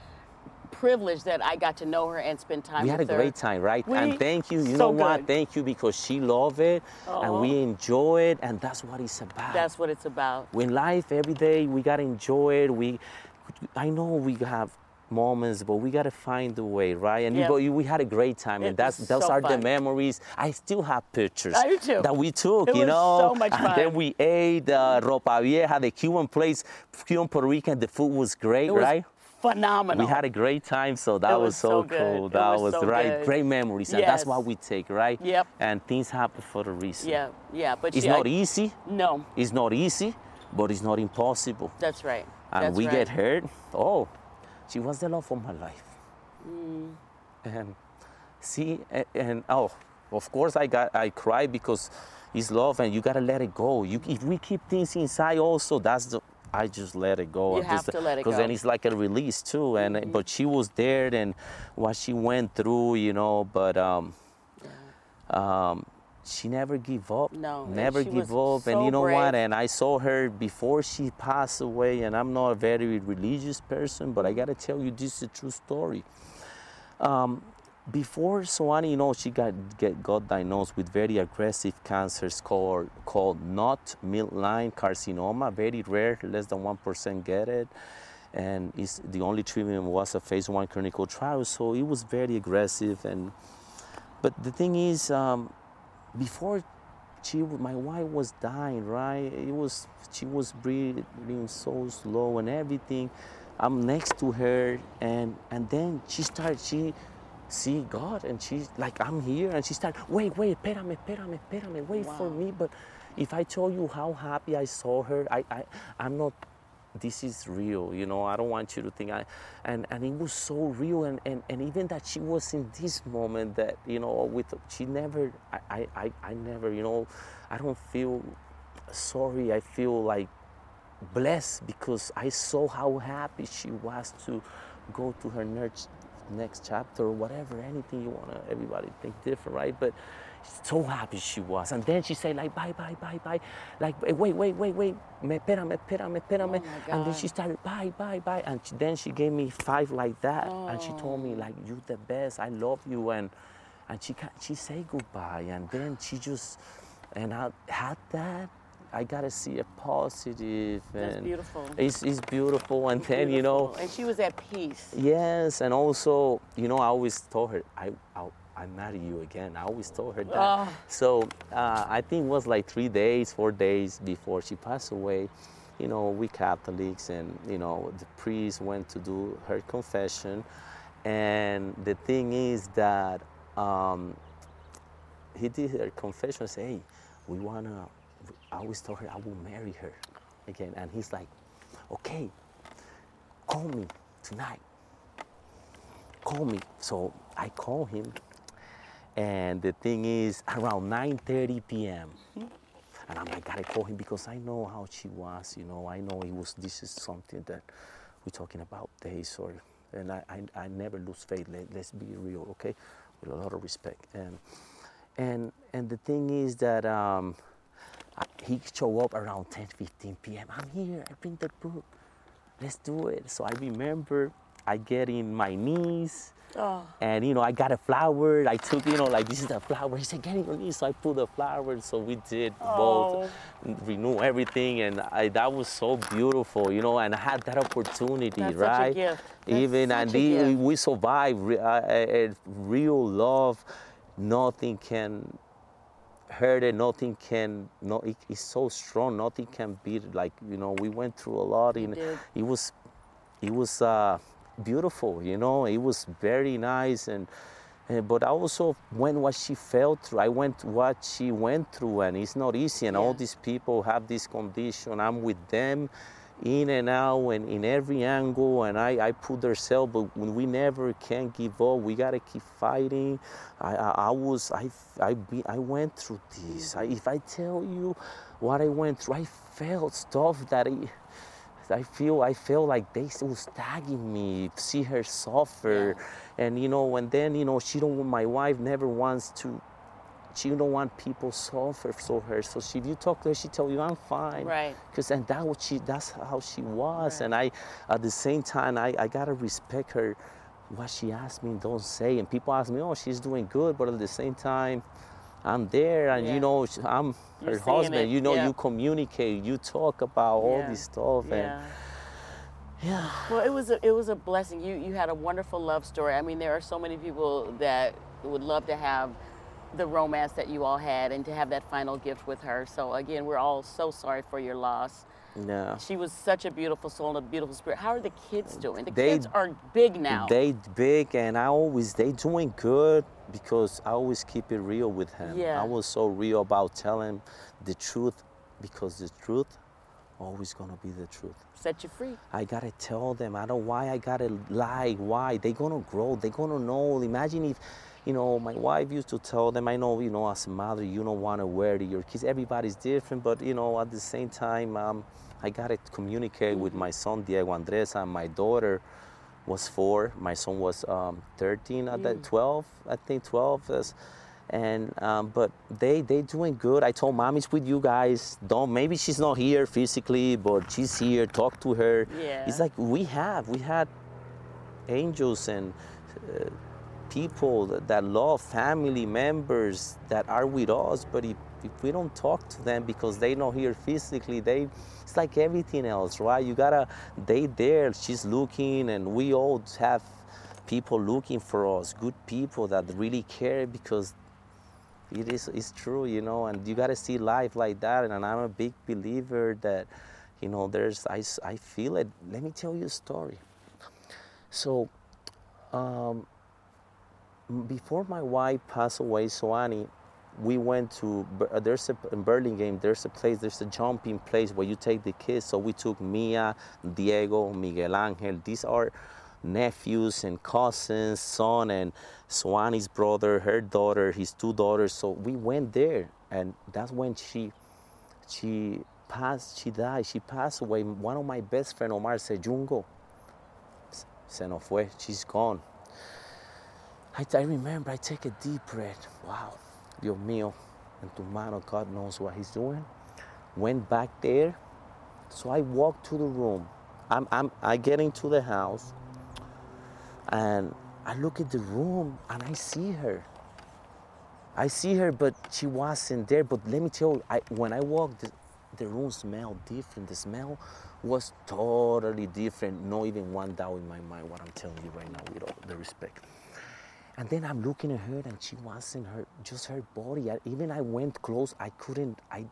privileged that I got to know her and spend time with her. We had a her. great time, right? We- and thank you. You so know what? good. Thank you because she loved it and we enjoy it, and that's what it's about. That's what it's about. in life every day we gotta enjoy it we i know we have moments but we gotta find the way right and but you- we had a great time It and that's those so are the memories i still have pictures that we took It you know so much and then we ate uh, ropa vieja the cuban place cuban puerto rican the food was great was right phenomenal. we had a great time, so that was, was so, cool. That was was, so right, good. great memories, and that's what we take, right? Yep. And things happen for a reason. yeah, yeah, but It's she, not I- easy. No, It's not easy, but it's not impossible. that's right. And that's we right. get hurt. Oh, she was the love of my life. Mm. And see, and, and oh, of course I got I cry because it's love, and you gotta let it go. You if we keep things inside, also that's the. I just let it go. You I have just- to let it Because go. Mm-hmm. then it's like a release too. And but she was there, and what she went through, you know. But um, um, she never give up. No, never give up. and you know what? And I saw her before she passed away. And I'm not a very religious person, but I gotta tell you, this is a true story. Um, before Soani, you know, she got get, got diagnosed with very aggressive cancers called called NUT midline carcinoma, very rare, less than one percent get it, and it's, the only treatment was a phase one clinical trial. So it was very aggressive, and but the thing is, um, before she, my wife was dying, right? It was she was breathing so slow and everything. I'm next to her, and and then she started she see God, and she's like, I'm here, and she started, wait, wait, espérame, espérame, espérame, wait for me. But if I told you how happy I saw her, I, I I'm not this is real you know i don't want you to think i and and it was so real and and, and even that she was in this moment that you know with she never I, I i never you know i don't feel sorry i feel like blessed because i saw how happy she was to go to her next next chapter or whatever anything you want to everybody think different right? But so happy she was. And then she said like bye bye bye bye. Like eh, wait wait wait wait. Me espérame espérame espérame. Oh my and then she started bye bye bye. And she, then she gave me five like that. And she told me oh. like you the best. I love you. And and she she say goodbye. And then she just and i had that i gotta see a positive That's and beautiful. it's, it's beautiful and then you know and she was at peace. Yes, and also, you know, I always told her, I, I, I marry you again. I always told her that. Ah. So uh, I think it was like three days, four days before she passed away. You know, we Catholics, and you know, the priest went to do her confession, and the thing is that um, he did her confession. Say, hey, we wanna. I always told her I will marry her again, and he's like, okay, call me tonight. Call me. So I call him, and the thing is around 9:30 p.m. And I'm like, gotta call him because I know how she was. You know, I know it was. This is something that we're talking about days or and I, I, I never lose faith. Let, let's be real, okay? With a lot of respect. And and and the thing is that um, he show up around 10, 15 p.m. I'm here. I bring the book. Let's do it. So I remember I get in my knees. Oh. And you know, I got a flower. I took, you know, like this is the flower. He said, "Get in your knees." So I put the flower. So we did both, renew everything, and I, that was so beautiful, you know. And I had that opportunity, That's a right? Even and a the- we survived. Uh, uh, uh, real love, nothing can hurt it. Nothing can. No, it, it's so strong. Nothing can beat it. Like you know, we went through a lot. and it was, it was uh, beautiful. You know, it was very nice and. and but I also went what she felt through. I went what she went through, and it's not easy. And all these people have this condition. I'm with them, in and out, and in every angle. And I, I put themselves, but when we never can give up, we gotta keep fighting. I, I, I was, I, I, be, I went through this. I, if I tell you what I went through, I felt stuff that I, I feel I feel like they was tagging me, see her suffer, and you know, and then you know she don't. Want my wife never wants to. She don't want people suffer so her. So she, if you talk to her, she tell you I'm fine. Right. Cause and that what she that's how she was, Right. and I at the same time I, I gotta respect her. What she asked me, don't say. And people ask me, oh, she's doing good, but at the same time, I'm there, and Yeah. you know, I'm You're her husband. it, You know, yeah. you communicate, you talk about all Yeah. this stuff, and Yeah. yeah. Well, it was a, it was a blessing. You you had a wonderful love story. I mean, there are so many people that would love to have the romance that you all had and to have that final gift with her. So again, we're all so sorry for your loss. Yeah. She was such a beautiful soul and a beautiful spirit. How are the kids doing? The They- kids are big now. They big and I always they doing good because I always keep it real with him. Yeah. I was so real about telling the truth because the truth always gonna be the truth. Set you free. I gotta tell them. I don't why I gotta lie. Why they gonna grow? They gonna know. Imagine if, you know, my wife used to tell them. I know, you know, as a mother, you don't want to wear to your kids. Everybody's different, but you know, at the same time, um, I gotta communicate with my son Diego Andres and my daughter was four. My son was um, 13 at that 12, I think 12. Is, and um, but they they doing good. I told mommy's with you guys. Don't maybe she's not here physically, but she's here. Talk to her. Yeah. It's like we have we had angels and uh, people that, love family members that are with us. But if, if we don't talk to them because they not here physically, they it's like everything else, right? You gotta they there. She's looking, and we all have people looking for us, good people that really care because it is it's true you know and you got to see life like that and i'm a big believer that you know there's I, I feel it let me tell you a story so um, before my wife passed away soani we went to uh, there's a in Burlingame there's a place there's a jumping place where you take the kids. So we took Mia Diego Miguel Angel. These are nephews and cousins son and Soani's brother her daughter his two daughters. So we went there and that's when she she passed she died. She passed away. One of my best friend Omar said Jungo se nos fue. She's gone I, I remember I take a deep breath. Wow, Dios mío, tu mano, God knows what He's doing. Went back there. So I walked to the room. I'm, I'm, I get into the house and I look at the room and I see her. I see her, but she wasn't there. But let me tell you, I, when I walked, the, the room smelled different. The smell was totally different. No even one doubt in my mind what I'm telling you right now with all the respect. And then I'm looking at her, and she wasn't her, just her body. I, even I went close, I couldn't. I,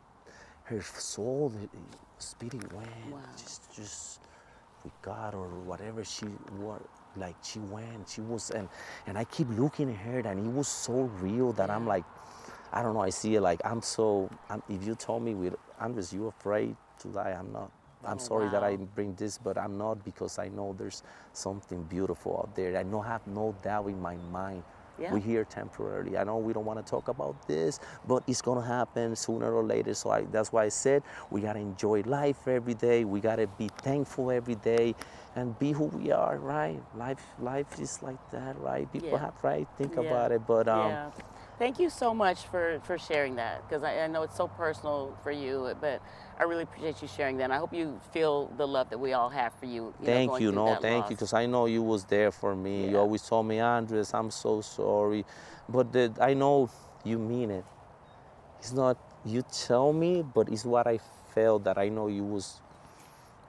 her soul, the spirit went, Wow. just, just with God or whatever she was. Like she went, she was, and and I keep looking at her, and it was so real that I'm like, I don't know. I see it like I'm so. I'm, if you told me with Andres, you afraid to die, I'm not. I'm Oh, sorry that I bring this, but I'm not because I know there's something beautiful out there. I no have no doubt in my mind Yeah. We're here temporarily. I know we don't want to talk about this, but it's gonna happen sooner or later. So I, that's why I said we gotta enjoy life every day. We gotta be thankful every day, and be who we are. Right? Life, life is like that, right? People Yeah. have right think Yeah. about it, but um, yeah. Thank you so much for, for sharing that because I, I know it's so personal for you, but I really appreciate you sharing that. And I hope you feel the love that we all have for you. you know, Thank going you, no, thank you, because I know you was there for me. You always told me, Andres, I'm so sorry, but the, I know you mean it. It's not you tell me, but it's what I felt that I know you was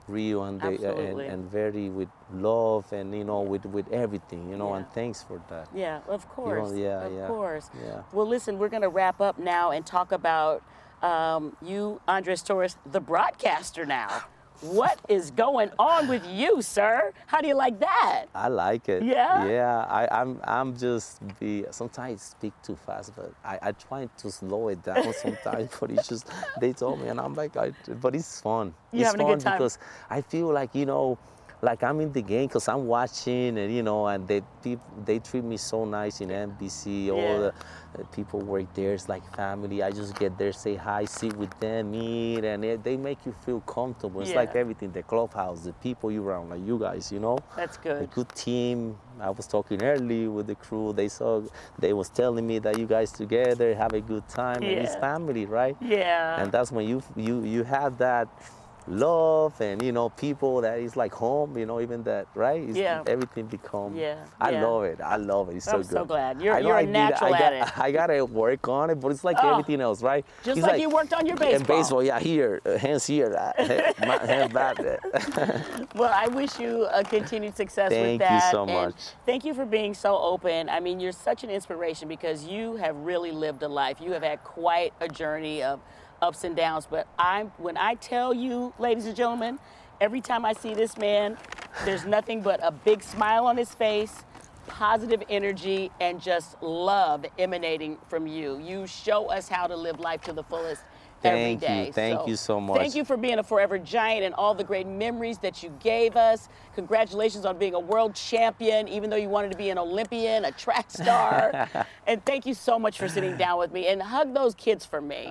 real and, they, and and very with love and you know with with everything, you know. Yeah. And thanks for that. Yeah, of course. yeah, of yeah, course. yeah. Well, listen, we're going to wrap up now and talk about um, you, Andres Torres, the broadcaster now. What is going on with you, sir? How do you like that? I like it. Yeah? Yeah. I, I'm I'm just be sometimes I speak too fast, but I, I try to slow it down sometimes. but it's just they told me, and I'm like, I, but it's fun. You it's having a fun good time? because I feel like you know, like I'm in the game because I'm watching, and you know, and they they treat me so nice in NBC. All the people work there. It's like family. I just get there, say hi, sit with them, eat, and it, they make you feel comfortable. It's like everything, the clubhouse, the people you around, like you guys, you know That's good. a good. team. I was talking early with the crew. They saw, they was telling me that you guys together have a good time and it's family, right? Yeah. And that's when you you you have that love and you know people that is like home. You know even that right? It's, Yeah. Everything become. Yeah, I yeah. love it. I love it. It's so good I'm so glad. You're- you're a I need- natural I at got, it. I gotta work on it, but it's like Oh. everything else, right? Just It's like you worked on your And baseball. baseball, yeah, here, uh, hands here, uh, my hands back. Well, I wish you a continued success with Thank you that. so much. Thank you for being so open. I mean, you're such an inspiration because you have really lived a life. You have had quite a journey of ups and downs. But I'm when I tell you, ladies and gentlemen, every time I see this man, there's nothing but a big smile on his face. Positive energy and just love emanating from you. You show us how to live life to the fullest every Thank you. day. Thank you so much. Thank you for being a forever giant and all the great memories that you gave us. Congratulations on being a world champion, even though you wanted to be an Olympian, a track star. and thank you so much for sitting down with me and hug those kids for me.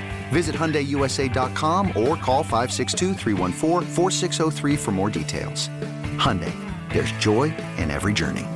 Visit HyundaiUSA.com or call 562-314-4603 for more details. Hyundai, there's joy in every journey.